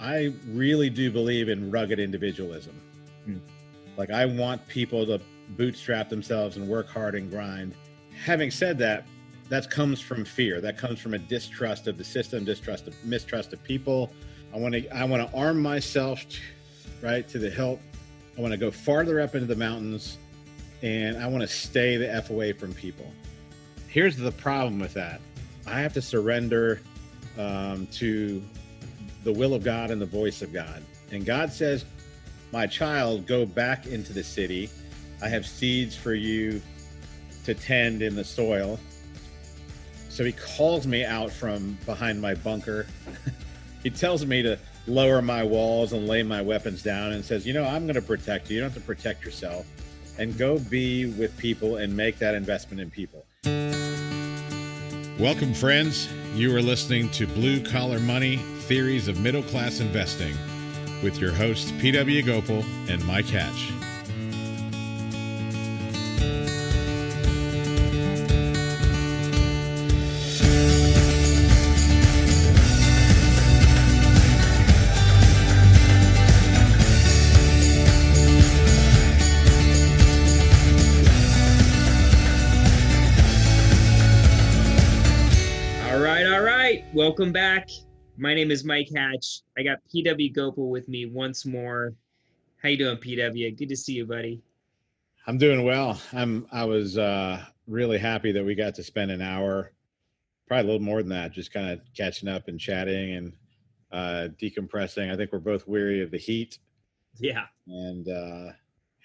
I really do believe in rugged individualism. Hmm. Like I want people to bootstrap themselves and work hard and grind. Having said that, that comes from fear. That comes from a distrust of the system, distrust of mistrust of people. I want to I want to arm myself right to the hilt. I want to go farther up into the mountains and I want to stay the F away from people. Here's the problem with that. I have to surrender um, to the will of God and the voice of God. And God says, My child, go back into the city. I have seeds for you to tend in the soil. So he calls me out from behind my bunker. he tells me to lower my walls and lay my weapons down and says, You know, I'm going to protect you. You don't have to protect yourself. And go be with people and make that investment in people. Welcome, friends. You are listening to Blue Collar Money Theories of Middle Class Investing with your hosts, P.W. Gopal and Mike Hatch. Welcome back. My name is Mike Hatch. I got PW Gopal with me once more. How you doing, PW? Good to see you, buddy. I'm doing well. I'm I was uh really happy that we got to spend an hour, probably a little more than that, just kind of catching up and chatting and uh decompressing. I think we're both weary of the heat Yeah. and uh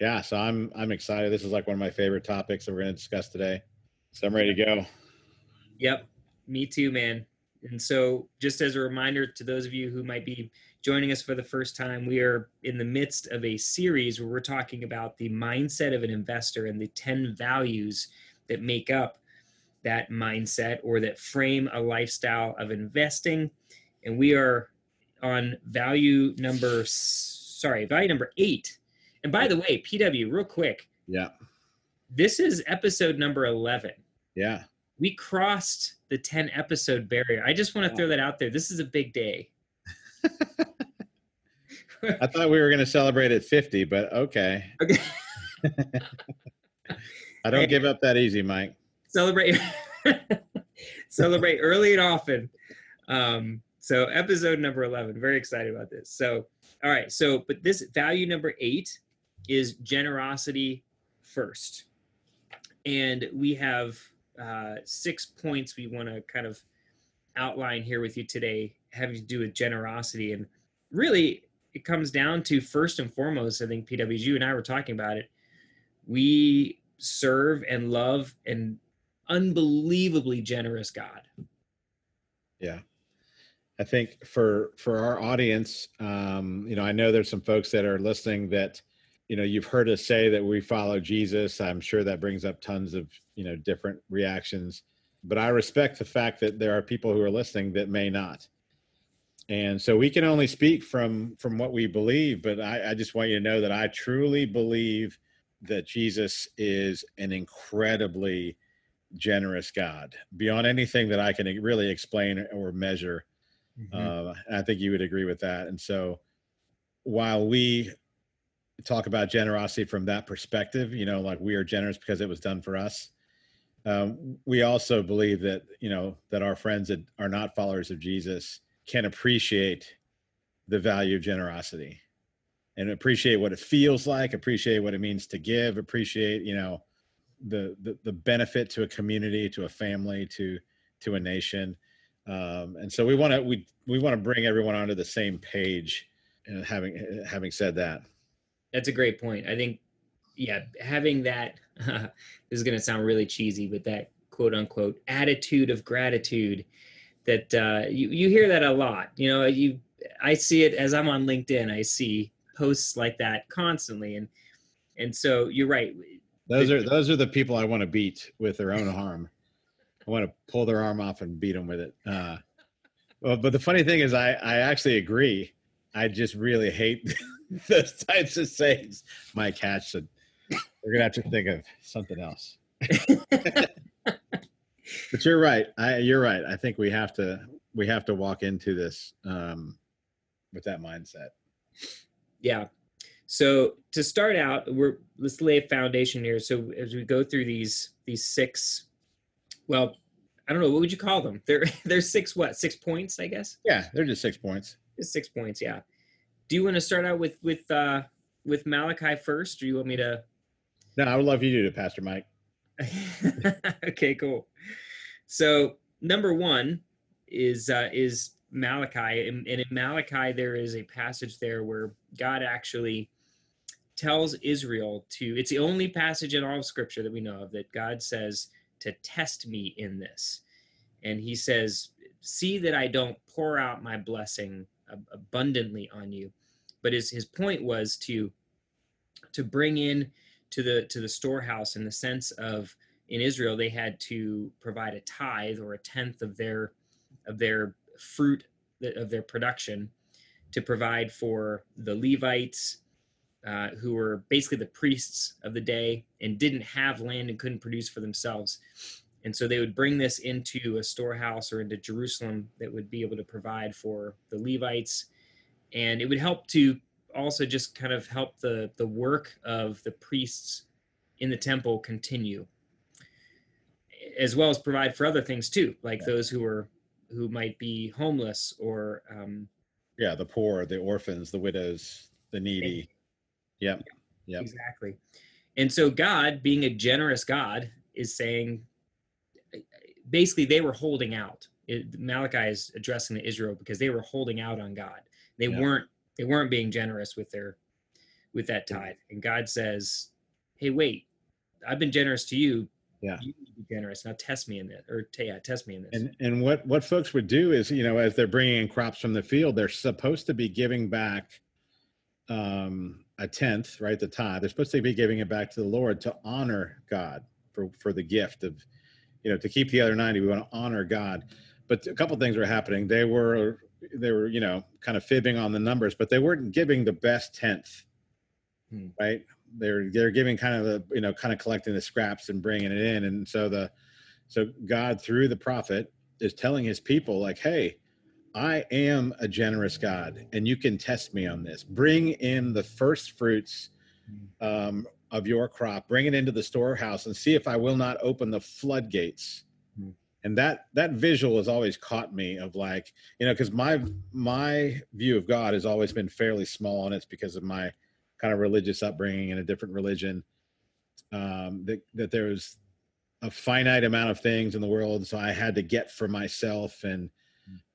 yeah, so I'm I'm excited. This is like one of my favorite topics that we're going to discuss today. So I'm ready to go. Yep. Me too, man. And so, just as a reminder to those of you who might be joining us for the first time, we are in the midst of a series where we're talking about the mindset of an investor and the 10 values that make up that mindset or that frame a lifestyle of investing. And we are on value number, sorry, value number eight. And by the way, PW, real quick, Yeah. this is episode number 11 Yeah. We crossed the 10 episode barrier. I just want to throw that out there. This is a big day. I thought we were going to celebrate at 50, but okay. Okay. I don't give up that easy, Mike. Celebrate celebrate early and often. Um, so episode number 11. Very excited about this. So all right, so but this value number 8 is generosity first. And we have uh, six points we want to kind of outline here with you today having to do with generosity and really it comes down to first and foremost i think pws you and i were talking about it we serve and love an unbelievably generous god Yeah. I think for for our audience, um, you know, I know there's some folks that are listening that, you know, you've heard us say that we follow Jesus. I'm sure that brings up tons of, you know, different reactions. But I respect the fact that there are people who are listening that may not. And so we can only speak from from what we believe, but I, I just want you to know that I truly believe that Jesus is an incredibly generous God beyond anything that I can really explain or measure. Uh, I think you would agree with that. And so, while we talk about generosity from that perspective, you know, like we are generous because it was done for us. Um, we also believe that you know that our friends that are not followers of Jesus can appreciate the value of generosity and appreciate what it feels like, appreciate what it means to give, appreciate you know the the, the benefit to a community, to a family, to to a nation um, and so we want to we we want to bring everyone onto the same page and having having said that that's a great point. I think yeah having that this is going to sound really cheesy but that quote unquote attitude of gratitude that uh, you, you hear that a lot. You know you i see it as i'm on linkedin. I see posts like that constantly. And and so you're right. Those are those are the people i want to beat with their own arm i want to pull their arm off and beat them with it. Uh, well, but the funny thing is i i actually agree. I just really hate those types of sayings mike hatch said we're gonna have to think of something else but you're right. I, you're right. I think we have to we have to walk into this um, with that mindset. Yeah. So to start out, we're let's lay a foundation here. So as we go through these these six, well, I don't know what would you call them. They're they're six what six points, I guess. Yeah, they're just six points. Just six points, yeah. Do you want to start out with with uh with Malachi first, or you want me to? No, I would love you to do it, Pastor Mike. okay, cool. So number one is uh, is Malachi, and, and in Malachi there is a passage there where God actually tells Israel to. It's the only passage in all of Scripture that we know of that God says to test me in this, and He says, "See that I don't pour out my blessing abundantly on you." But his his point was to to bring in to the to the storehouse in the sense of in Israel they had to provide a tithe or a tenth of their of their fruit of their production to provide for the Levites uh, who were basically the priests of the day and didn't have land and couldn't produce for themselves. And so they would bring this into a storehouse or into Jerusalem that would be able to provide for the Levites. And it would help to also just kind of help the the work of the priests in the temple continue as well as provide for other things too like yeah. those who are who might be homeless or um yeah the poor the orphans the widows the needy yeah yeah exactly and so god being a generous god is saying basically they were holding out. It, malachi is addressing the israel because they were holding out on god. They yeah. weren't they weren't being generous with their with that tithe. And god says hey wait i've been generous to you. Yeah. You need to be generous. Now test me in this or yeah test me in this. And and what what folks would do is you know as they're bringing in crops from the field they're supposed to be giving back um a tenth right the tithe. They're supposed to be giving it back to the lord to honor god for for the gift of you know to keep the other 90 we want to honor god. But a couple things were happening. They were they were you know kind of fibbing on the numbers but they weren't giving the best tenth. Hmm. right? They're they're giving kind of the you know kind of collecting the scraps and bringing it in. And so the so god through the prophet is telling his people like hey i am a generous god and you can test me on this. Bring in the first fruits um, of your crop bring it into the storehouse and see if i will not open the floodgates. And that that visual has always caught me of like you know because my my view of god has always been fairly small and it's because of my kind of religious upbringing in a different religion um that that there's a finite amount of things in the world so i had to get for myself. And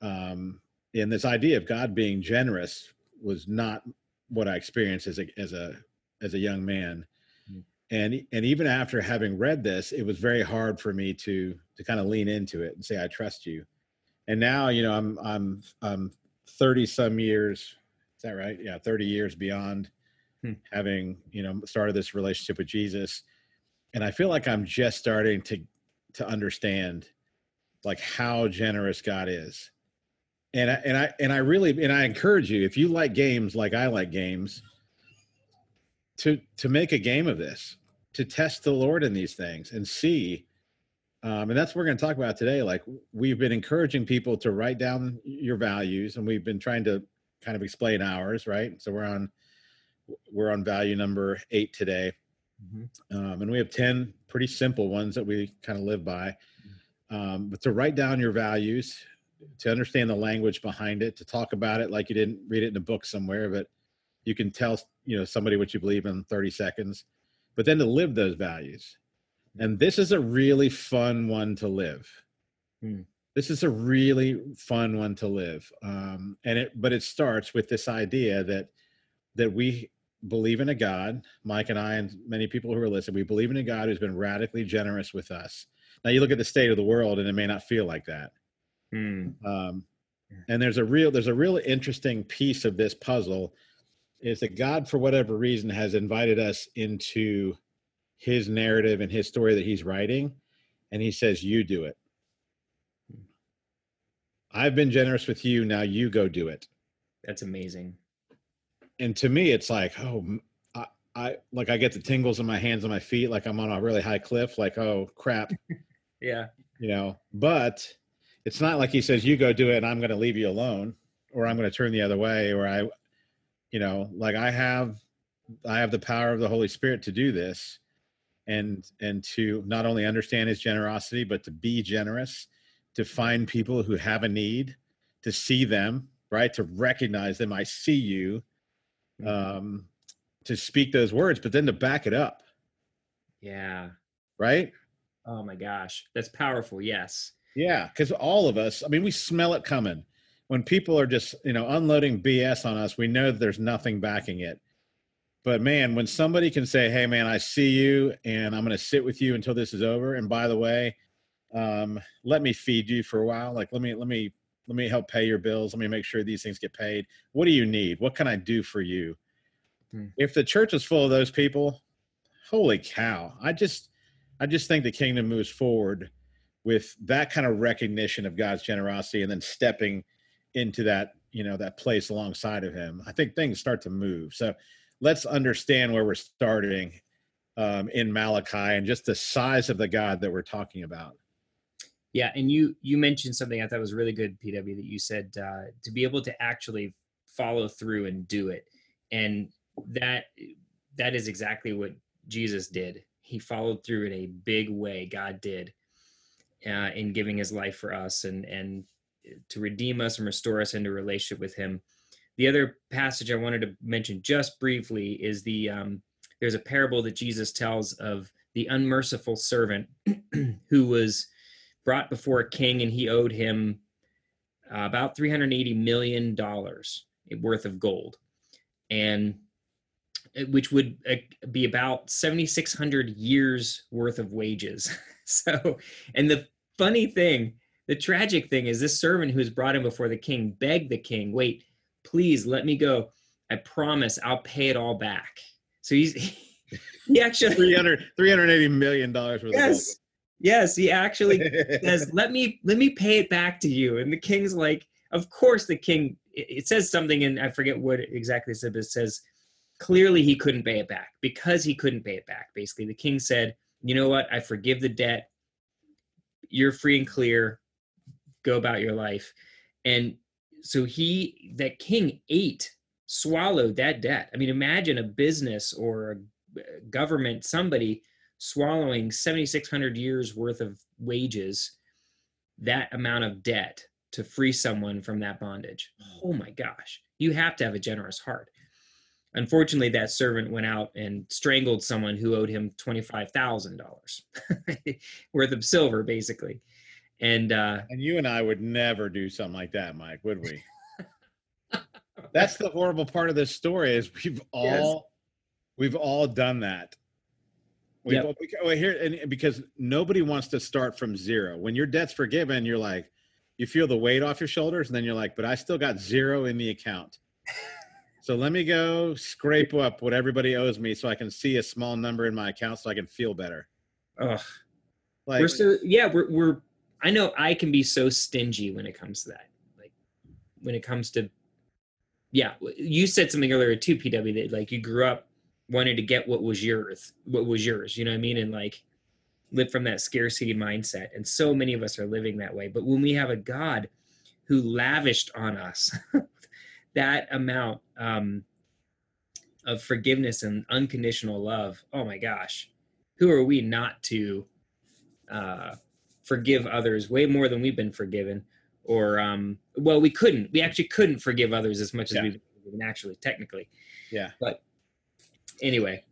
um and this idea of god being generous was not what i experienced as a as a as a young man and and even after having read this it was very hard for me to to kind of lean into it and say i trust you. And now you know i'm i'm i'm 30 some years is that right? Yeah 30 years beyond hmm. having you know started this relationship with jesus and i feel like i'm just starting to to understand like how generous god is. And I, and i and i really and i encourage you if you like games like i like games to to make a game of this to test the lord in these things and see um, and that's what we're going to talk about today like we've been encouraging people to write down your values and we've been trying to kind of explain ours right? So we're on we're on value number eight today. Mm-hmm. um, and we have 10 pretty simple ones that we kind of live by. Um, but to write down your values to understand the language behind it to talk about it like you didn't read it in a book somewhere but you can tell you know somebody what you believe in 30 seconds but then to live those values. And this is a really fun one to live. Hmm. this is a really fun one to live um, and it but it starts with this idea that that we believe in a god mike and i and many people who are listening we believe in a god who's been radically generous with us. Now you look at the state of the world and it may not feel like that. Hmm. um, and there's a real there's a real interesting piece of this puzzle is that God, for whatever reason, has invited us into his narrative and his story that he's writing. And he says, You do it. I've been generous with you. Now you go do it. That's amazing. And to me, it's like, oh, I, I like I get the tingles in my hands and my feet, like I'm on a really high cliff, like, oh crap. yeah. You know, but it's not like he says, you go do it and I'm going to leave you alone. or I'm going to turn the other way, or I, you know, like I have, I have the power of the Holy Spirit to do this, and and to not only understand His generosity, but to be generous, to find people who have a need, to see them, right, to recognize them. I see you, Mm-hmm. um, to speak those words, but then to back it up, Yeah. right? Oh my gosh, that's powerful. Yes. Yeah, because all of us, I mean, we smell it coming. When people are just, you know, unloading BS on us, we know that there's nothing backing it. But man, when somebody can say, "Hey, man, I see you, and I'm going to sit with you until this is over," and by the way, um, let me feed you for a while. Like, let me, let me, let me help pay your bills. Let me make sure these things get paid. What do you need? What can I do for you? Hmm. If the church is full of those people, holy cow! I just, I just think the kingdom moves forward with that kind of recognition of God's generosity and then stepping into that, you know, that place alongside of him, I think things start to move. So let's understand where we're starting um, in Malachi and just the size of the God that we're talking about. Yeah, and you you mentioned something I thought was really good, PW, that you said uh, to be able to actually follow through and do it, and that that is exactly what Jesus did. He followed through in a big way. God did uh, in giving His life for us and and to redeem us and restore us into relationship with Him. The other passage I wanted to mention just briefly is the um, there's a parable that Jesus tells of the unmerciful servant who was brought before a king and he owed him uh, about 380 million dollars worth of gold and uh, which would uh, be about 7600 years worth of wages so and the funny thing the tragic thing is this servant who was brought in before the king begged the king wait please let me go i promise i'll pay it all back so he's he actually 300, 380 million dollars worth yes yes he actually says, "Let me let me pay it back to you." And the king's like, "Of course." The king it it says something, and I forget what exactly it said, but it says clearly he couldn't pay it back because he couldn't pay it back. Basically, the king said, "You know what? I forgive the debt. You're free and clear. Go about your life." And so he, that king, ate, swallowed that debt. I mean, imagine a business or a uh, government, somebody swallowing 7600 years worth of wages that amount of debt to free someone from that bondage oh my gosh you have to have a generous heart unfortunately that servant went out and strangled someone who owed him $25000 worth of silver basically and uh And you and I would never do something like that, Mike, would we? That's the horrible part of this story is we've all we've all done that. We've Yep. all, we- well, here and because nobody wants to start from zero. When your debt's forgiven, you're like, you feel the weight off your shoulders, and then you're like, but I still got zero in the account. So let me go scrape up what everybody owes me so I can see a small number in my account so I can feel better. ugh. Like we're so yeah we're, we're i know i can be so stingy when it comes to that. Like when it comes to yeah you said something earlier too pw that like you grew up wanting to get what was yours what was yours you know what i mean? And like live from that scarcity mindset. And so many of us are living that way. But when we have a god who lavished on us that amount um, of forgiveness and unconditional love oh my gosh who are we not to uh, forgive others way more than we've been forgiven or um, well we couldn't we actually couldn't forgive others as much as Yeah. we've been forgiven actually technically yeah. But anyway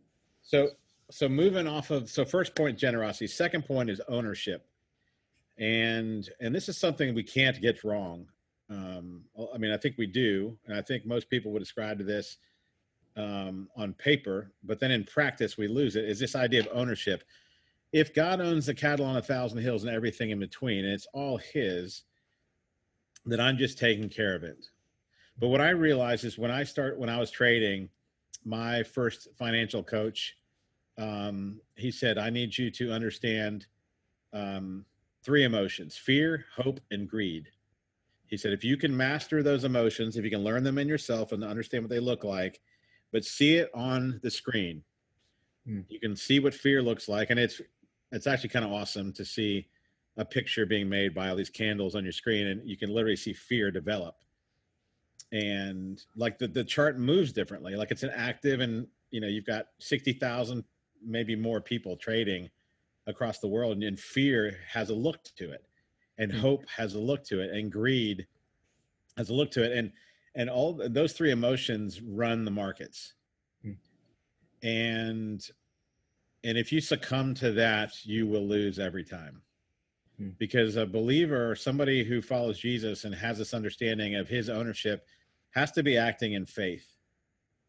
So so moving off of so first point generosity, second point is ownership. And and this is something we can't get wrong. Um I mean I think we do and I think most people would ascribe to this um on paper, but then in practice we lose it is this idea of ownership. If God owns the cattle on a thousand hills and everything in between and it's all his then I'm just taking care of it. But what I realized is when I start when I was trading my first financial coach um, he said i need you to understand um, three emotions fear hope and greed he said if you can master those emotions if you can learn them in yourself and understand what they look like but see it on the screen Hmm. you can see what fear looks like and it's it's actually kind of awesome to see a picture being made by all these candles on your screen and you can literally see fear develop and like the, the chart moves differently like it's an active and you know you've got 60,000 maybe more people trading across the world and fear has a look to it and Mhm. hope has a look to it and greed has a look to it and and all those three emotions run the markets Mm. and and if you succumb to that you will lose every time Mm. because a believer somebody who follows jesus and has this understanding of his ownership has to be acting in faith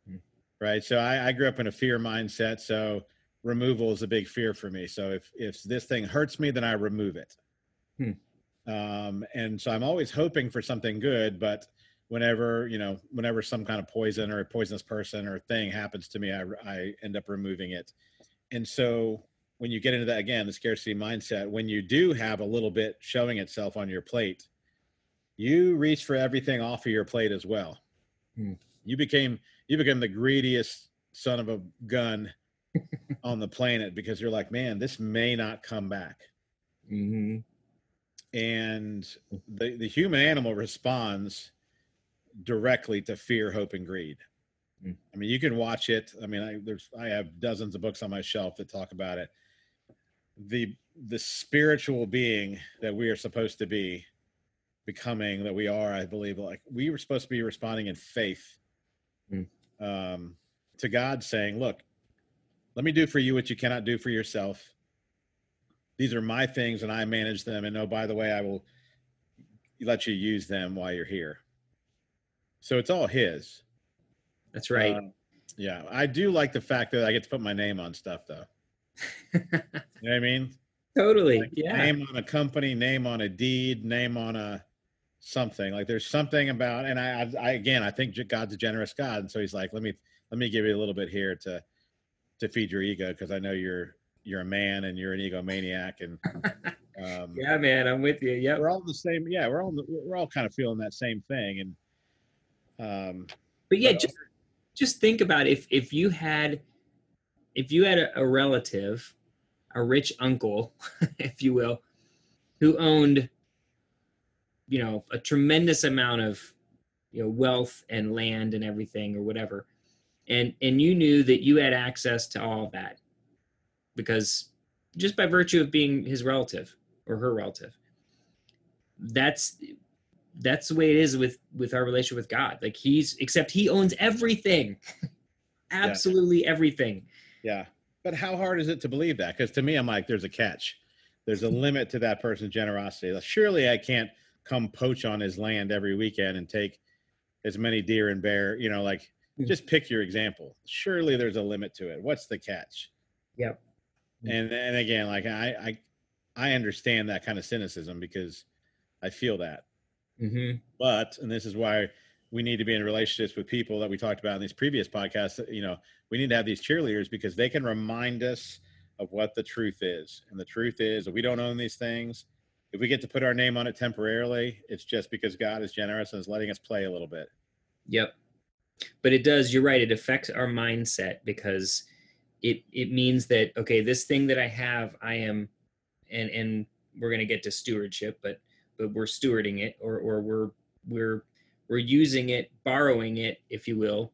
Mm. right so I, I grew up in a fear mindset so removal is a big fear for me so if if this thing hurts me then i remove it Hmm. um and so i'm always hoping for something good but whenever you know whenever some kind of poison or a poisonous person or thing happens to me i, I end up removing it and so when you get into that again the scarcity mindset when you do have a little bit showing itself on your plate you reach for everything off of your plate as well Hmm. you became you became the greediest son of a gun on the planet because you're like man this may not come back hmm and the the human animal responds directly to fear hope and greed. I mean you can watch it i mean i there's i have dozens of books on my shelf that talk about it the the spiritual being that we are supposed to be becoming that we are i believe like we were supposed to be responding in faith Mm. um to god saying look let me do for you what you cannot do for yourself these are my things and I manage them. And oh, by the way, I will let you use them while you're here. So it's all his. That's right. Uh, yeah. I do like the fact that I get to put my name on stuff though. You know what I mean? totally. Like, yeah. Name on a company, name on a deed, name on a something. Like there's something about, and I, I, I again, I think God's a generous God. And so he's like, let me, let me give you a little bit here to, to feed your ego. Cause I know you're, you're a man and you're an egomaniac and, um, yeah, man, I'm with you. Yeah, we're all the same. Yeah, we're all we're all kind of feeling that same thing. And um, But yeah, But just just think about if if you had if you had a, a relative, a rich uncle, if you will, who owned you know a tremendous amount of you know wealth and land and everything or whatever and and you knew that you had access to all of that because just by virtue of being his relative or her relative that's that's the way it is with with our relationship with god like he's except he owns everything absolutely everything yeah, but how hard is it to believe that? Because to me, I'm like, there's a catch. There's a limit to that person's generosity. Surely I can't come poach on his land every weekend and take as many deer and bear. You know, like Mm. just pick your example. Surely there's a limit to it. What's the catch? Yep. And and again, like I I I understand that kind of cynicism because I feel that. Hmm but and this is why we need to be in relationships with people that we talked about in these previous podcasts you know we need to have these cheerleaders because they can remind us of what the truth is. And the truth is that we don't own these things. If we get to put our name on it temporarily it's just because god is generous and is letting us play a little bit. Yep. But it does, you're right, it affects our mindset because it it means that okay, this thing that I have, I am and and we're going to get to stewardship, but but we're stewarding it or or we're we're we're using it, borrowing it, if you will,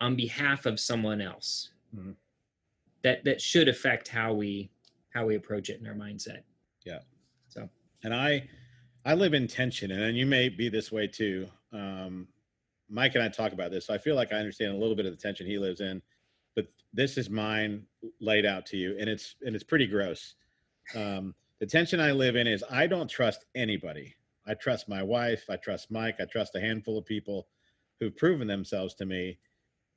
on behalf of someone else. Mhm. That that should affect how we how we approach it in our mindset. Yeah. So, and i i live in tension and then you may be this way too um mike and i talk about this so i feel like i understand a little bit of the tension he lives in but this is mine laid out to you and it's and it's pretty gross um the tension i live in is i don't trust anybody. I trust my wife i trust mike i trust a handful of people who've proven themselves to me.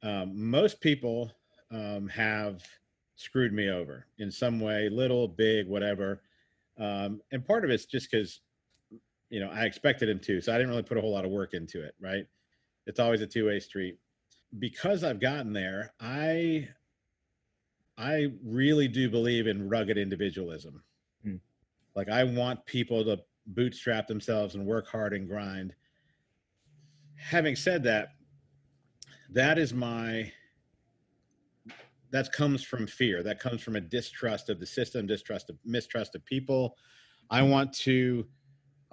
Um, most people um, have screwed me over in some way little big whatever. Um, and part of it's just because you know i expected him to so i didn't really put a whole lot of work into it right? It's always a two-way street. Because i've gotten there i i really do believe in rugged individualism. Like i want people to bootstrap themselves and work hard and grind having said that that is my that comes from fear that comes from a distrust of the system distrust of mistrust of people i want to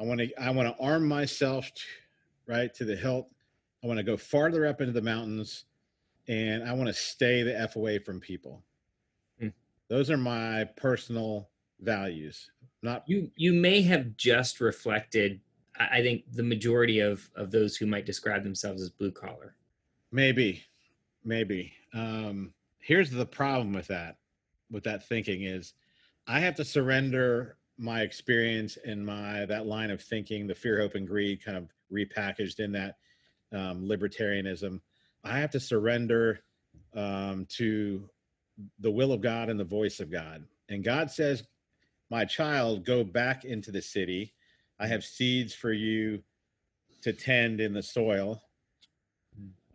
i want to i want to arm myself t- right to the hilt I want to go farther up into the mountains, and I want to stay the f away from people. Hmm. Those are my personal values. Not You you may have just reflected. I think the majority of of those who might describe themselves as blue collar. maybe, maybe. Um, here's the problem with that, with that thinking is, I have to surrender my experience and my that line of thinking, the fear, hope, and greed, kind of repackaged in that um, libertarianism. I have to surrender um, to the will of God and the voice of God. And God says, My child, go back into the city. I have seeds for you to tend in the soil.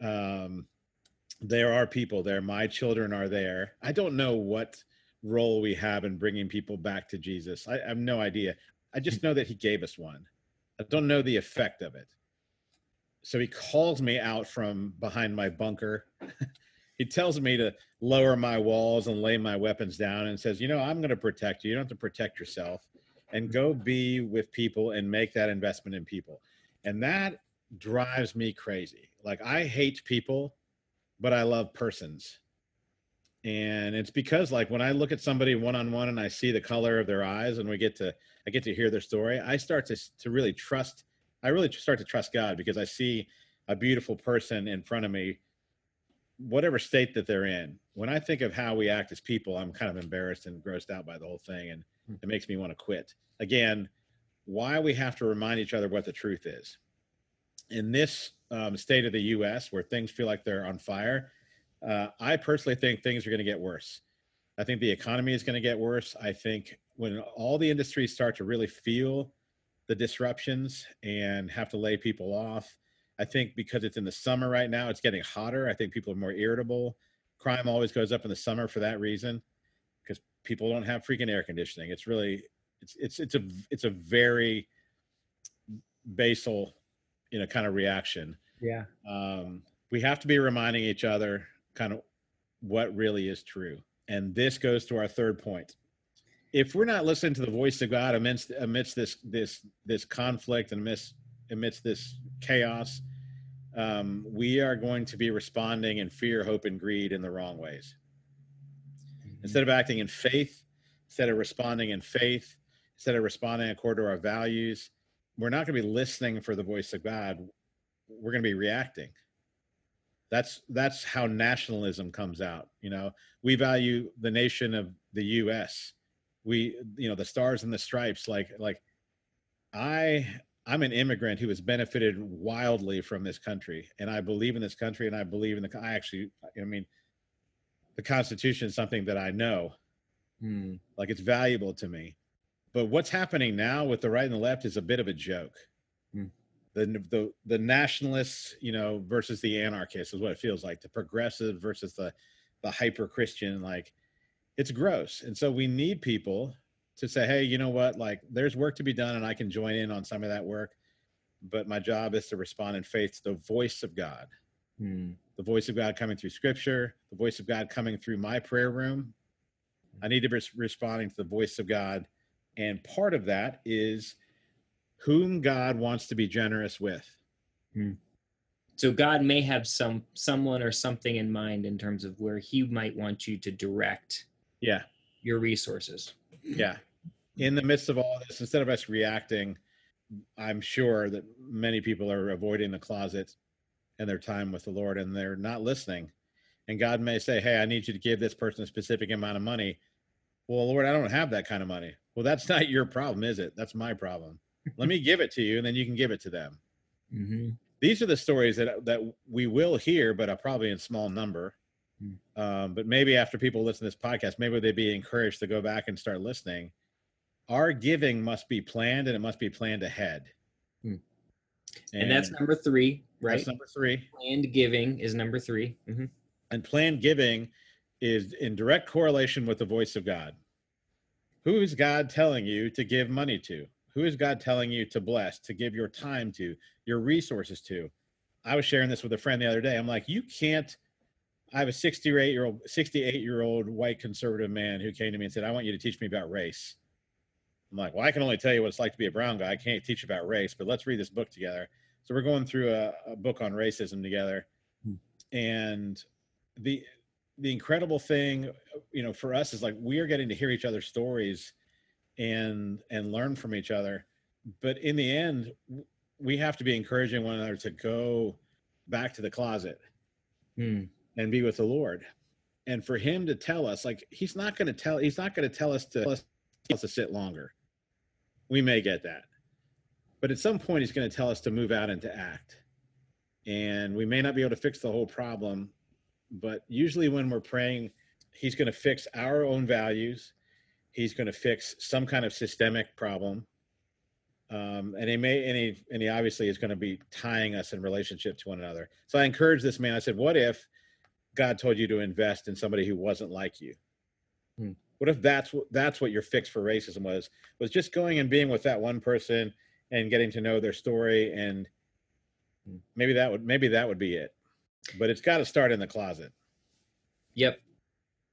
Um, there are people there. My children are there. I don't know what role we have in bringing people back to Jesus. I, I have no idea. I just know that He gave us one. I don't know the effect of it. So He calls me out from behind my bunker. he tells me to lower my walls and lay my weapons down and says, You know, I'm going to protect you. You don't have to protect yourself and go be with people and make that investment in people. And that drives me crazy. Like, I hate people, but I love persons. And it's because, like, when I look at somebody one on one and I see the color of their eyes and we get to, I get to hear their story, I start to, to really trust, I really start to trust God because I see a beautiful person in front of me whatever state that they're in. When I think of how we act as people, I'm kind of embarrassed and grossed out by the whole thing, and it makes me want to quit. Again, why we have to remind each other what the truth is. In this um, state of the U.S., where things feel like they're on fire, uh, I personally think things are going to get worse. I think the economy is going to get worse. I think when all the industries start to really feel the disruptions and have to lay people off, I think because it's in the summer right now, it's getting hotter. I think people are more irritable. Crime always goes up in the summer for that reason, because people don't have freaking air conditioning. It's really, it's it's it's a it's a very basal, you know, kind of reaction. Yeah. Um, we have to be reminding each other kind of what really is true, and this goes to our third point. If we're not listening to the voice of God amidst amidst this this this conflict and amidst amidst this chaos, um, we are going to be responding in fear, hope, and greed in the wrong ways. Instead of acting in faith, instead of responding in faith, instead of responding according to our values, we're not going to be listening for the voice of God. We're going to be reacting. That's that's how nationalism comes out. You know, we value the nation of the U.S. We, you know, the stars and the stripes. Like like, I I'm an immigrant who has benefited wildly from this country, and I believe in this country, and I believe in the. I actually, I mean, the Constitution is something that I know, Hmm. like it's valuable to me. But what's happening now with the right and the left is a bit of a joke. Hmm. The the the nationalists, you know, versus the anarchists is what it feels like. The progressive versus the the hyper Christian, like it's gross. And so we need people to say, hey, you know what? Like there's work to be done and I can join in on some of that work. But my job is to respond in faith to the voice of God, Hmm. the voice of God coming through scripture, the voice of God coming through my prayer room. I need to be responding to the voice of God. And part of that is whom God wants to be generous with. So God may have some someone or something in mind in terms of where He might want you to direct Yeah. your resources. Yeah. In the midst of all this, instead of us reacting, I'm sure that many people are avoiding the closet and their time with the Lord and they're not listening. And God may say, Hey, I need you to give this person a specific amount of money. Well, Lord, I don't have that kind of money. Well, that's not your problem, is it? That's my problem. Let me give it to you and then you can give it to them. Mm-hmm. These are the stories that that we will hear, but are probably in small number. Hmm. Um, but maybe after people listen to this podcast, maybe they'd be encouraged to go back and start listening. Our giving must be planned, and it must be planned ahead. Hmm. And, that's number three, right? that's number three. Planned giving is number 3 Mm-hmm. And planned giving is in direct correlation with the voice of God. Who is God telling you to give money to? Who is God telling you to bless, to give your time to, your resources to? I was sharing this with a friend the other day. I'm like, you can't. I have a 68 year old, 68 year old white conservative man who came to me and said, I want you to teach me about race. I'm like, well, I can only tell you what it's like to be a brown guy. I can't teach about race, but let's read this book together. so we're going through a, a book on racism together, Hmm. and the the incredible thing, you know, for us is like we are getting to hear each other's stories, and and learn from each other. But in the end, we have to be encouraging one another to go back to the closet Hmm. and be with the Lord. And for him to tell us, like he's not going to tell, he's not going to tell us to tell us to sit longer. We may get that, but at some point he's going to tell us to move out and to act. And we may not be able to fix the whole problem, but usually when we're praying, he's going to fix our own values. He's going to fix some kind of systemic problem. Um, and he may, and he, and he obviously is going to be tying us in relationship to one another. So I encouraged this man. I said, "What if God told you to invest in somebody who wasn't like you? Hmm. What if that's what that's what your fix for racism was? Was just going and being with that one person and getting to know their story, and maybe that would maybe that would be it. But it's got to start in the closet. Yep.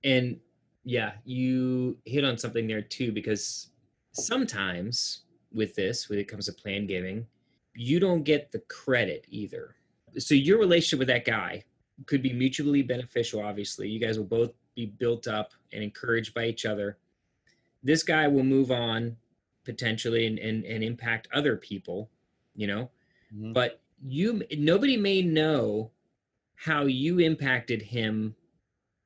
And yeah, you hit on something there too, because sometimes with this, when it comes to plan giving, you don't get the credit either. So your relationship with that guy could be mutually beneficial, obviously. You guys will both be built up and encouraged by each other. This guy will move on potentially and, and, and impact other people, you know, mm-hmm. but you nobody may know how you impacted him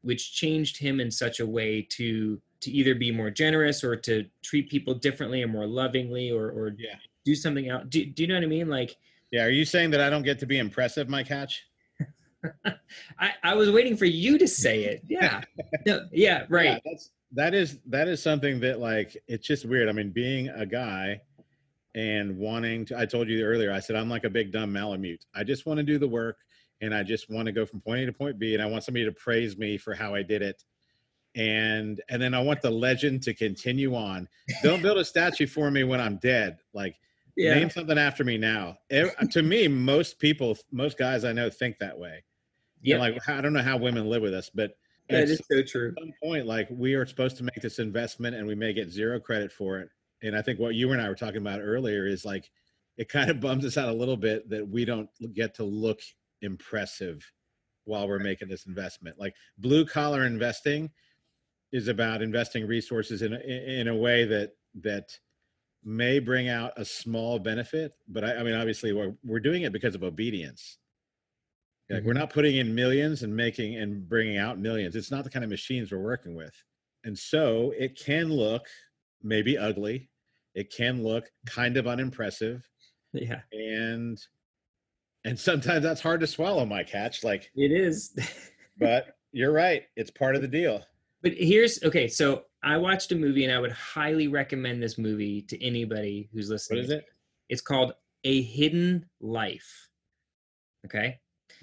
which changed him in such a way to to either be more generous or to treat people differently or more lovingly or or Yeah. do something else do, do you know what i mean like Yeah. Are you saying that I don't get to be impressive, Mike Hatch? i i was waiting for you to say it yeah no, yeah right Yeah, that's that is that is something that like it's just weird. I mean, being a guy and wanting to I told you earlier, I said I'm like a big dumb malamute. I just want to do the work and I just want to go from point A to point B and I want somebody to praise me for how I did it. And and then I want the legend to continue on. Don't build a statue for me when I'm dead. Like yeah name something after me now. Ev- to me, most people, most guys I know think that way. Yeah like I don't know how women live with us, but that it's- so true. At some point like we are supposed to make this investment and we may get zero credit for it. And i think what you and i were talking about earlier is like it kind of bums us out a little bit that we don't get to look impressive while we're making this investment. Like blue collar investing is about investing resources in a, in a way that that may bring out a small benefit but i, I mean obviously we're, we're doing it because of obedience like mm-hmm. we're not putting in millions and making and bringing out millions. It's not the kind of machines we're working with. And so it can look maybe ugly. It can look kind of unimpressive. yeah And and sometimes that's hard to swallow, Mike Hatch. Like, it is but you're right. It's part of the deal. But here's okay. So I watched a movie, and I would highly recommend this movie to anybody who's listening. is it? It's called A Hidden Life. Okay.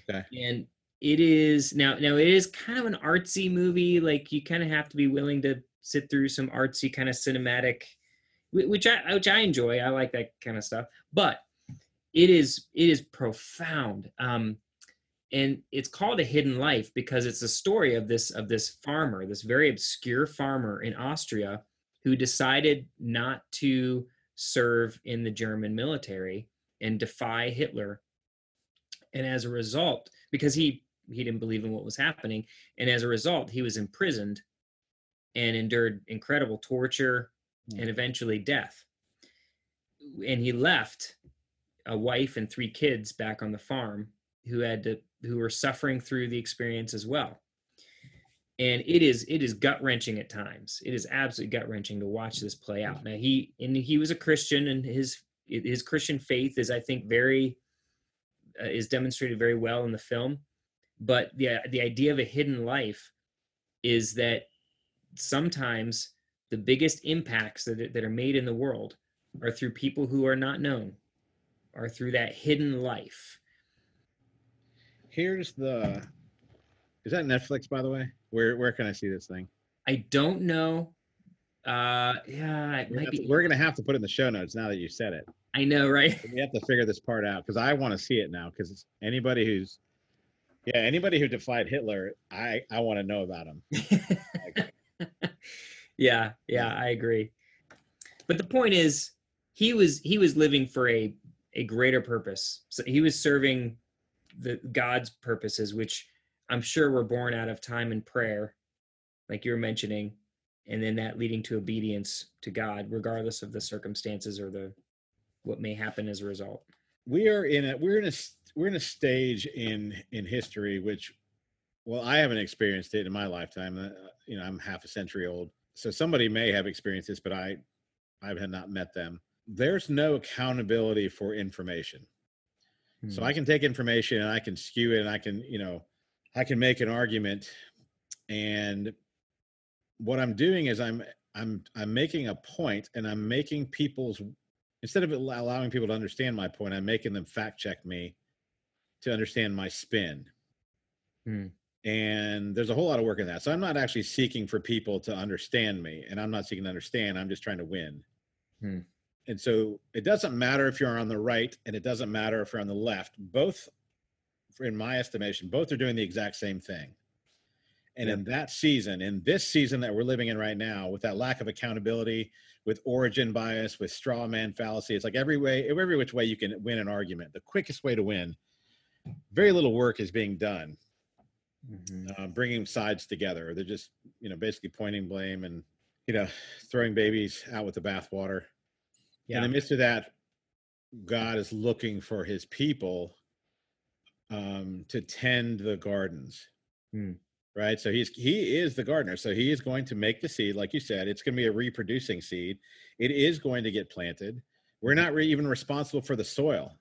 Okay. And it is now. Now it is kind of an artsy movie. Like you kind of have to be willing to sit through some artsy kind of cinematic, which I which I enjoy. I like that kind of stuff. But it is it is profound. Um, and it's called a hidden life because it's a story of this of this farmer this very obscure farmer in austria who decided not to serve in the german military and defy hitler and as a result because he he didn't believe in what was happening and as a result he was imprisoned and endured incredible torture hmm. and eventually death. And he left a wife and three kids back on the farm who had to who were suffering through the experience as well. And it is it is gut wrenching at times. It is absolutely gut wrenching to watch this play out. Hmm. Now he and he was a christian and his his christian faith is i think very uh, is demonstrated very well in the film but the the idea of a hidden life is that sometimes the biggest impacts that, are- that are made in the world are through people who are not known are through that hidden life Here's the is that Netflix, by the way? Where where can I see this thing? I don't know. Uh, yeah, it We're, might gonna have be. to- we're gonna have to put it in the show notes now that you said it. I know, right? We have to figure this part out because I want to see it now. Because anybody who's yeah, anybody who defied Hitler, I I want to know about him. yeah, yeah, I agree. But the point is, he was he was living for a a greater purpose. So he was serving the God's purposes, which I'm sure were born out of time and prayer, like you were mentioning, and then that leading to obedience to God, regardless of the circumstances or the what may happen as a result. We are in a we're in a we're in a stage in in history which well i haven't experienced it in my lifetime uh, you know i'm half a century old so somebody may have experienced this but i i have not met them there's no accountability for information hmm. so i can take information and i can skew it and i can you know i can make an argument and what i'm doing is i'm i'm i'm making a point and i'm making people's instead of allowing people to understand my point i'm making them fact check me to understand my spin. Hmm. And there's a whole lot of work in that. So I'm not actually seeking for people to understand me, and I'm not seeking to understand. I'm just trying to win. Hmm. And so it doesn't matter if you're on the right, and it doesn't matter if you're on the left. Both, in my estimation, both are doing the exact same thing. And in that season, in this season that we're living in right now, with that lack of accountability, with origin bias, with straw man fallacy, it's like every way, every which way you can win an argument. The quickest way to win very little work is being done mm-hmm. uh, bringing sides together they're just you know basically pointing blame and you know throwing babies out with the bathwater yeah. in the midst of that god is looking for his people um, to tend the gardens mm. Right so he's he is the gardener so he is going to make the seed like you said it's going to be a reproducing seed it is going to get planted we're not re- even responsible for the soil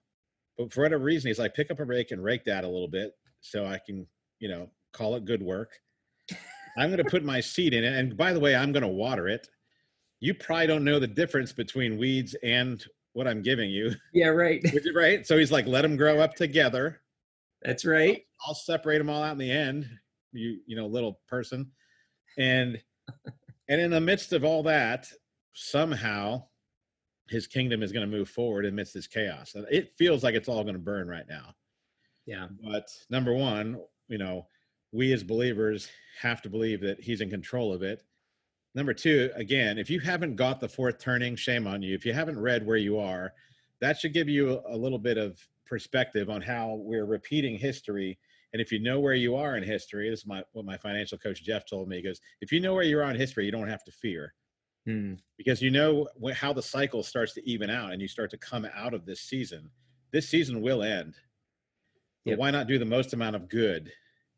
but for whatever reason, he's like, pick up a rake and rake that a little bit so I can, you know, call it good work. I'm going to put my seed in it. And by the way, I'm going to water it. You probably don't know the difference between weeds and what I'm giving you. Yeah, right. right. So he's like, let them grow up together. That's right. I'll, I'll separate them all out in the end. You, you know, little person. And, and in the midst of all that, somehow his kingdom is going to move forward amidst this chaos. It feels like it's all going to burn right now. Yeah. But number one, you know, we as believers have to believe that he's in control of it. Number two, again, if you haven't got the fourth turning, shame on you. If you haven't read where you are, that should give you a little bit of perspective on how we're repeating history. And if you know where you are in history, this is my what my financial coach Jeff told me. He goes, if you know where you are in history, you don't have to fear Hmm. because you know how the cycle starts to even out and you start to come out of this season. This season will end. But yep. why not do the most amount of good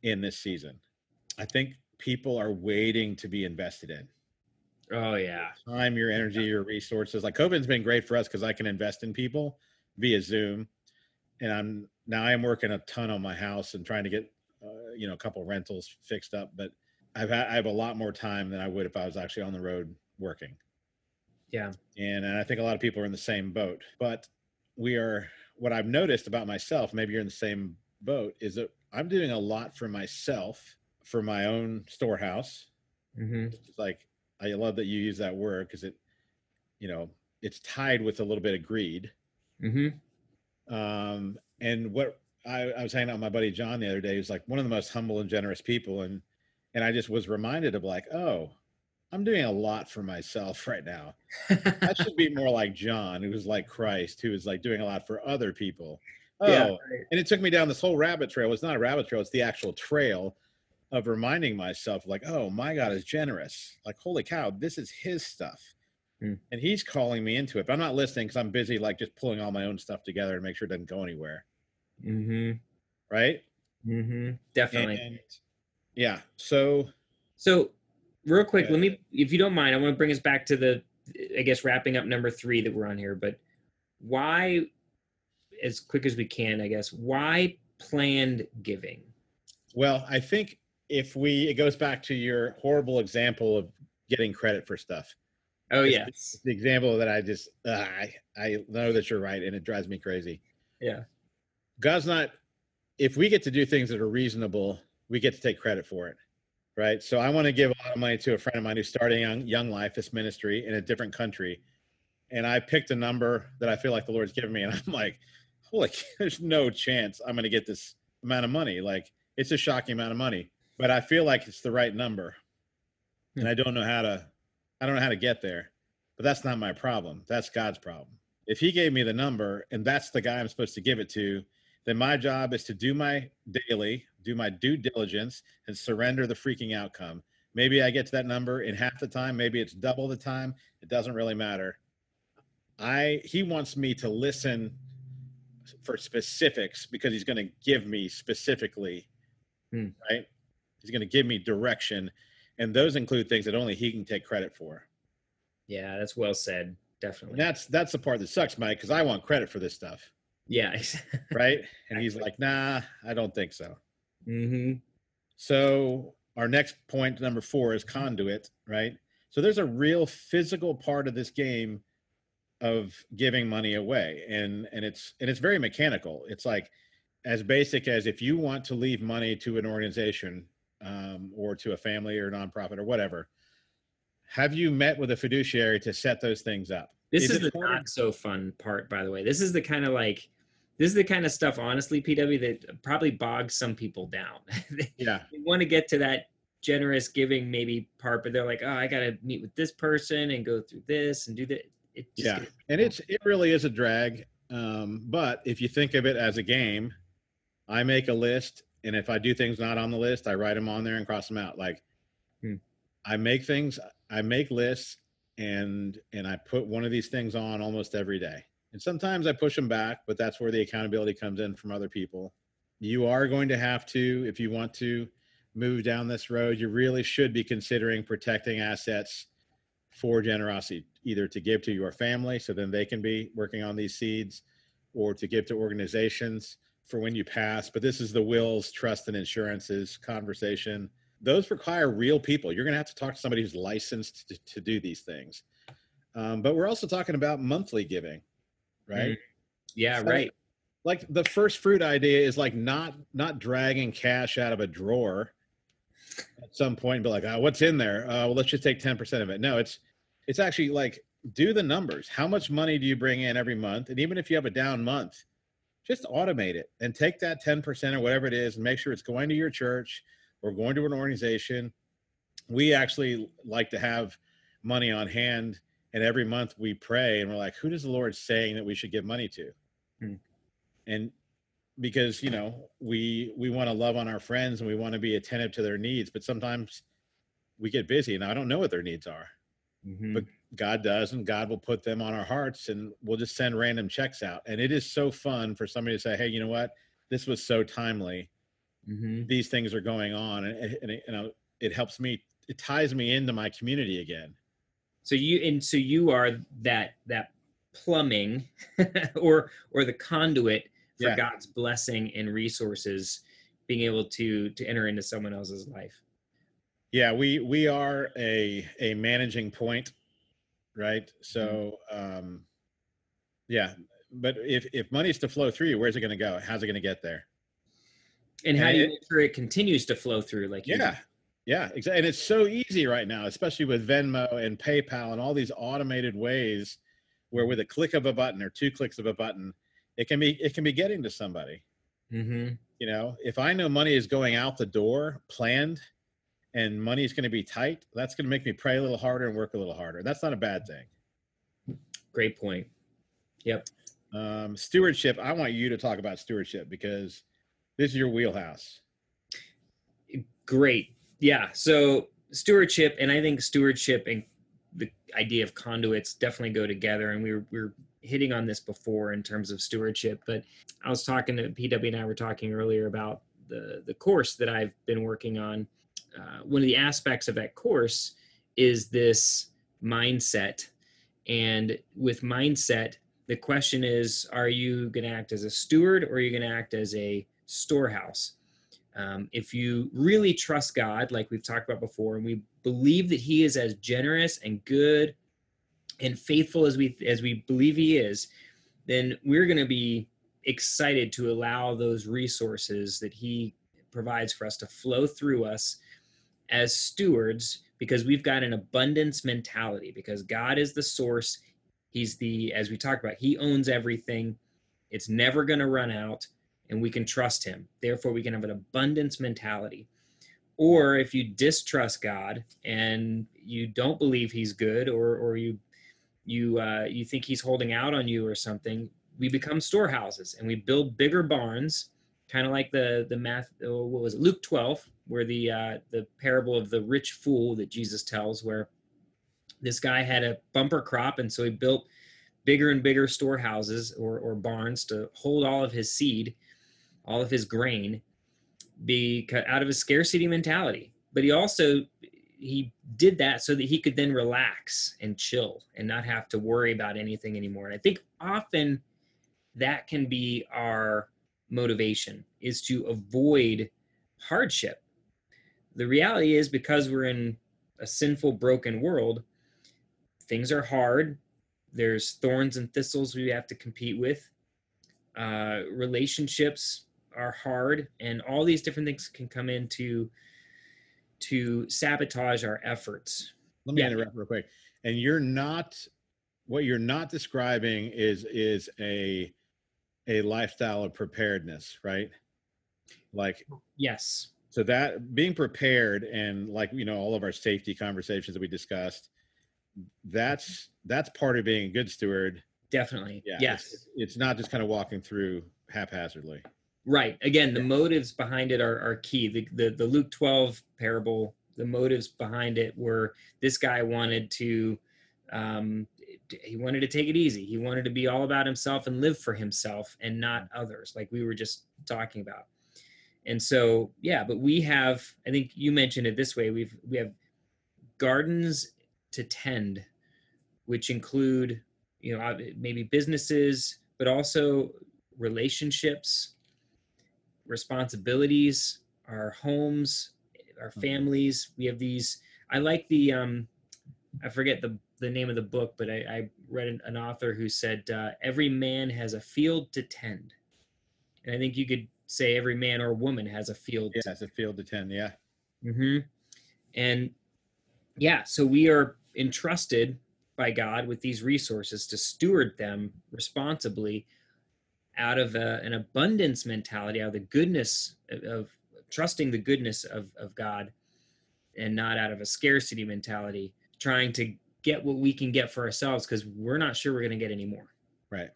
in this season? I think people are waiting to be invested in. Oh yeah. Your time, your energy, your resources. Like COVID's been great for us because I can invest in people via Zoom. And I'm now I am working a ton on my house and trying to get uh, you know a couple rentals fixed up. But I've had I have a lot more time than I would if I was actually on the road working. Yeah. And, and I think a lot of people are in the same boat. But we are, what I've noticed about myself, maybe you're in the same boat, is that I'm doing a lot for myself, for my own storehouse. Mm-hmm. It's like, I love that you use that word because it, you know, it's tied with a little bit of greed. Mm-hmm. Um, and what I, I was hanging out with my buddy John the other day, who's like one of the most humble and generous people. And, and I just was reminded of like, oh, I'm doing a lot for myself right now. I should be more like John, who was like Christ, who was like doing a lot for other people. Oh, yeah, right. and it took me down this whole rabbit trail. It's not a rabbit trail, it's the actual trail of reminding myself, like, oh, my God is generous. Like, holy cow, this is his stuff. Hmm. And he's calling me into it. But I'm not listening because I'm busy, like, just pulling all my own stuff together to make sure it doesn't go anywhere. Mm-hmm. Right? Mm-hmm. Definitely. And, yeah. So, so real quick, let me, if you don't mind, I want to bring us back to the, I guess, wrapping up number three that we're on here. But why, as quick as we can, I guess, why planned giving? Well, I think if we, it goes back to your horrible example of getting credit for stuff. Oh it's, yes, the example that I just, uh, I, I know that you're right, and it drives me crazy. Yeah, God's not. If we get to do things that are reasonable, we get to take credit for it right? So I want to give a lot of money to a friend of mine who's starting young, young life, this ministry in a different country. And I picked a number that I feel like the Lord's given me. And I'm like, holy, there's no chance I'm going to get this amount of money. Like, it's a shocking amount of money, but I feel like it's the right number. And hmm. I don't know how to, I don't know how to get there, but that's not my problem. That's God's problem. if he gave me the number and that's the guy I'm supposed to give it to, then my job is to do my daily, do my due diligence, and surrender the freaking outcome. Maybe I get to that number in half the time, maybe it's double the time. It doesn't really matter. I he wants me to listen for specifics because he's going to give me specifically, Hmm. right? He's going to give me direction, and those include things that only he can take credit for. Yeah, that's well said. And Definitely. that's that's the part that sucks, Mike, because I want credit for this stuff, Yeah. right? And he's like, "Nah, I don't think so." hmm So our next point, number four, is conduit, right? So there's a real physical part of this game of giving money away, and and it's and it's very mechanical. It's like as basic as if you want to leave money to an organization um, or to a family or nonprofit or whatever. Have you met with a fiduciary to set those things up? This Is is, the not so fun part, by the way. This is the kind of like, this is the kind of stuff, honestly, PW, that probably bogs some people down. they Yeah, want to get to that generous giving maybe part, but they're like, oh, I got to meet with this person and go through this and do that. It just yeah, gets- and it's it really is a drag. Um, but if you think of it as a game, I make a list, and if I do things not on the list, I write them on there and cross them out. Like Hmm. I make things, I make lists, and and I put one of these things on almost every day. And sometimes I push them back, but that's where the accountability comes in from other people. You are going to have to, if you want to move down this road, you really should be considering protecting assets for generosity, either to give to your family so then they can be working on these seeds, or to give to organizations for when you pass. But this is the wills, trust, and insurances conversation. Those require real people. You're going to have to talk to somebody who's licensed to, to do these things. Um, but we're also talking about monthly giving, right? yeah, So- right. like the first fruit idea is like not not dragging cash out of a drawer at some point and be like oh, what's in there? Uh, well let's just take 10% of it. No it's it's actually like do the numbers. How much money do you bring in every month? And even if you have a down month just automate it and take that 10% or whatever it is and make sure it's going to your church or going to an organization. We actually like to have money on hand and every month we pray and we're like who does the lord saying that we should give money to? Hmm. and because you know we we want to love on our friends and we want to be attentive to their needs but sometimes we get busy and i don't know what their needs are. Mhm. but god does and god will put them on our hearts and we'll just send random checks out. And it is so fun for somebody to say hey you know what? This was so timely. Mhm. these things are going on. And, and it, you know it helps me it ties me into my community again So you and so you are that that plumbing or or the conduit for Yeah. God's blessing and resources being able to to enter into someone else's life. Yeah, we we are a a managing point, right? So um yeah, but if if money's to flow through you, where's it going to go? How's it going to get there? And how do you And- make sure it continues to flow through like you? Yeah. Yeah, exactly. And it's so easy right now, especially with Venmo and PayPal and all these automated ways where with a click of a button or two clicks of a button, it can be it can be getting to somebody. Mhm. You know, if I know money is going out the door planned and money is going to be tight, that's going to make me pray a little harder and work a little harder. That's not a bad thing. Great point. Yep. Um, stewardship. I want you to talk about stewardship because this is your wheelhouse. Great. Yeah. So stewardship, and I think stewardship and the idea of conduits definitely go together. And we were, we were hitting on this before in terms of stewardship, but I was talking to PW and I were talking earlier about the the course that I've been working on. Uh, one of the aspects of that course is this mindset, and with mindset, the question is: Are you going to act as a steward, or are you going to act as a storehouse? Um, if you really trust God, like we've talked about before, and we believe that He is as generous and good and faithful as we as we believe He is, then we're going to be excited to allow those resources that He provides for us to flow through us as stewards because we've got an abundance mentality because God is the source. He's the, as we talked about, He owns everything. It's never going to run out and we can trust him. Therefore, we can have an abundance mentality. Or if you distrust God and you don't believe he's good or or you you uh, you think he's holding out on you or something, we become storehouses and we build bigger barns, kind of like the the math. oh, What was it? Luke twelve, where the uh, the parable of the rich fool that Jesus tells, where this guy had a bumper crop, and so he built bigger and bigger storehouses or or barns to hold all of his seed, all of his grain, be cut out of a scarcity mentality. But he also he did that so that he could then relax and chill and not have to worry about anything anymore. And I think often that can be our motivation is to avoid hardship. The reality is because we're in a sinful broken world, things are hard. There's thorns and thistles we have to compete with. Uh, relationships are hard and all these different things can come into to sabotage our efforts. Let me Yeah. interrupt real quick. And you're not what you're not describing is is a a lifestyle of preparedness, right? Like Yes. so that being prepared and like you know all of our safety conversations that we discussed that's that's part of being a good steward Definitely. yeah yes. it's, it's not just kind of walking through haphazardly Right. Again, the motives behind it are, are key. The, the the Luke 12 parable, the motives behind it were this guy wanted to um he wanted to take it easy. He wanted to be all about himself and live for himself and not others, like we were just talking about. And so, yeah, but we have, I think you mentioned it this way, we've we have gardens to tend, which include, you know, maybe businesses, but also relationships, responsibilities, our homes, our Mhm. families. We have these. I like the. um I forget the the name of the book, but I, I read an, an author who said uh, every man has a field to tend, and I think you could say every man or woman has a field. yeah it's a field to 10 yeah hmm And yeah, so we are entrusted by God with these resources to steward them responsibly out of a, an abundance mentality, out of the goodness of, of trusting the goodness of, of God and not out of a scarcity mentality, trying to get what we can get for ourselves because we're not sure we're going to get any more. right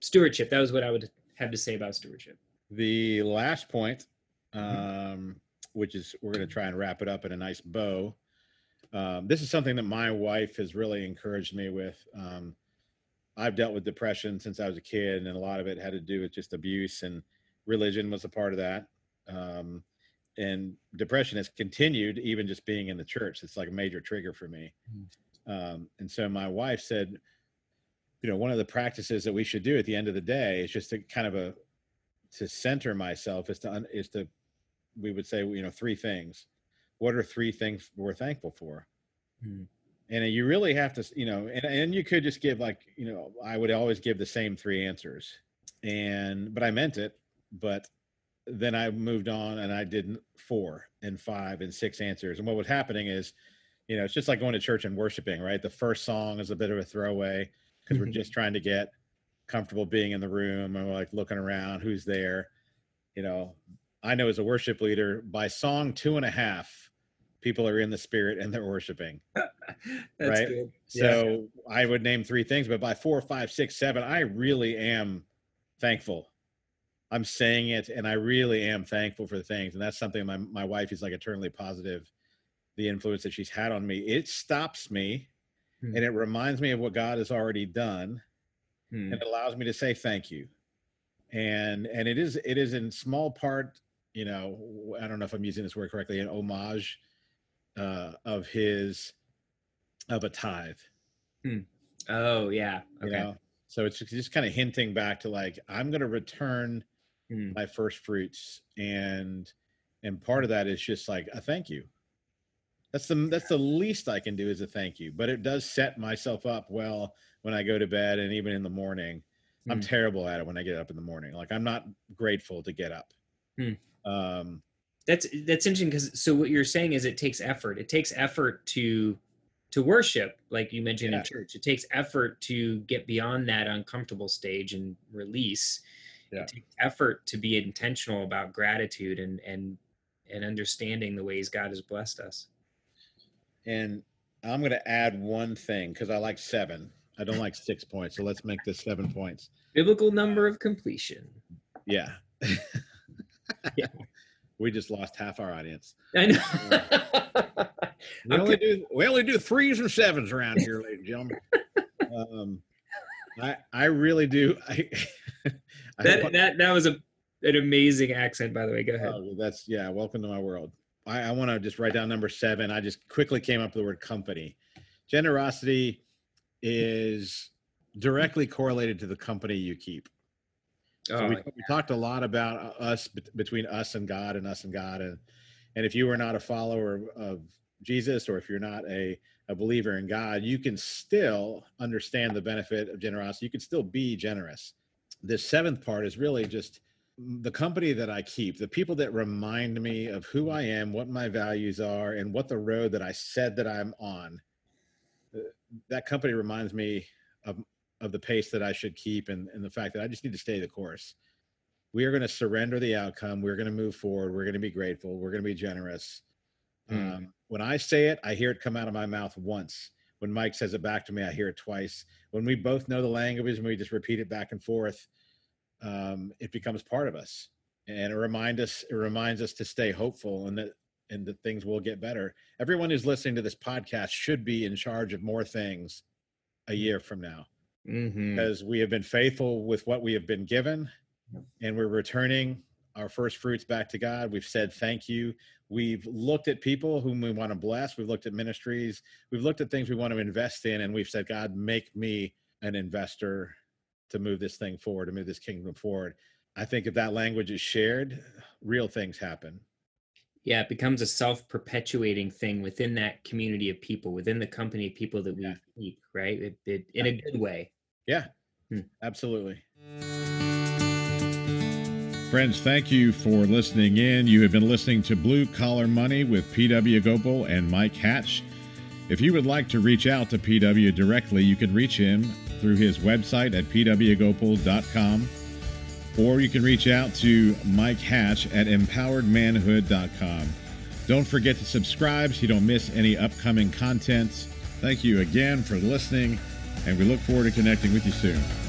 Stewardship, that was what I would have to say about stewardship. the last point Mm-hmm. um which is we're going to try and wrap it up in a nice bow um, this is something that my wife has really encouraged me with um, i've dealt with depression since i was a kid and a lot of it had to do with just abuse and religion was a part of that um, and depression has continued even just being in the church. It's like a major trigger for me. Um, and so my wife said you know one of the practices that we should do at the end of the day is just to kind of a to center myself is to un- is to we would say you know three things. What are three things we're thankful for? Hmm. And you really have to you know and, and you could just give like you know i would always give the same three answers. And but i meant it but then i moved on and i did four and five and six answers. And what was happening is you know it's just like going to church and worshiping right? The first song is a bit of a throwaway because we're Mhm. just trying to get comfortable being in the room and we're like looking around who's there? You know i know as a worship leader by song two and a half people are in the spirit and they're worshiping That's Right. good. so i would name three things but by four five six seven i really am thankful i'm saying it and i really am thankful for the things and that's something my, my wife is like eternally positive the influence that she's had on me it stops me Hmm. and it reminds me of what god has already done Hmm. and it allows me to say thank you and and it is it is in small part you know i don't know if i'm using this word correctly an homage uh of his of a tithe Oh yeah. you Okay. know so it's just kind of hinting back to like i'm going to return Hmm. my first fruits and and part of that is just like a thank you that's the that's the least i can do is a thank you but it does set myself up well when i go to bed and even in the morning i'm Hmm. terrible at it when i get up in the morning like i'm not grateful to get up Hmm. um That's that's interesting because so what you're saying is it takes effort. It takes effort to to worship, like you mentioned Yeah. in church. It takes effort to get beyond that uncomfortable stage and release. Yeah. It takes effort to be intentional about gratitude and and and understanding the ways God has blessed us. and i'm going to add one thing because i like seven I don't like six points. So let's make this seven points. Biblical number of completion. Yeah. Yeah. We just lost half our audience. I know. We only do we only do threes and sevens around here, ladies and gentlemen. Um, I I really do. I, I that that that was a an amazing accent, by the way. Go ahead. Oh, that's yeah. Welcome to my world. I, I want to just write down number seven. I just quickly came up with the word company. Generosity is directly correlated to the company you keep. So Oh, we, we talked a lot about uh, us between us and God and us and God and and if you are not a follower of Jesus or if you're not a a believer in God, you can still understand the benefit of generosity. You can still be generous. This seventh part is really just the company that I keep, the people that remind me of who I am, what my values are, and what the road that I said that I'm on. Uh, That company reminds me of of the pace that I should keep and, and the fact that I just need to stay the course. We are going to surrender the outcome. We're going to move forward. We're going to be grateful. We're going to be generous. Mm. Um, when I say it, I hear it come out of my mouth once. When Mike says it back to me, I hear it twice. When we both know the language and we just repeat it back and forth, um, it becomes part of us. And it remind us, it reminds us to stay hopeful and that and that things will get better. Everyone who's listening to this podcast should be in charge of more things a year from now mhm. because we have been faithful with what we have been given and we're returning our first fruits back to God. We've said thank you. We've looked at people whom we want to bless. We've looked at ministries. We've looked at things we want to invest in. And we've said, God, make me an investor to move this thing forward, to move this kingdom forward. I think if that language is shared, real things happen. yeah, it becomes a self-perpetuating thing within that community of people, within the company of people that we Yeah. keep, right? It, it, in a good way. Yeah, Hmm. absolutely. Friends, thank you for listening in. You have been listening to Blue Collar Money with PW Gopal and Mike Hatch. If you would like to reach out to PW directly, you can reach him through his website at pwgopal.com or you can reach out to Mike Hatch at empoweredmanhood.com. Don't forget to subscribe so you don't miss any upcoming content. Thank you again for listening, and we look forward to connecting with you soon.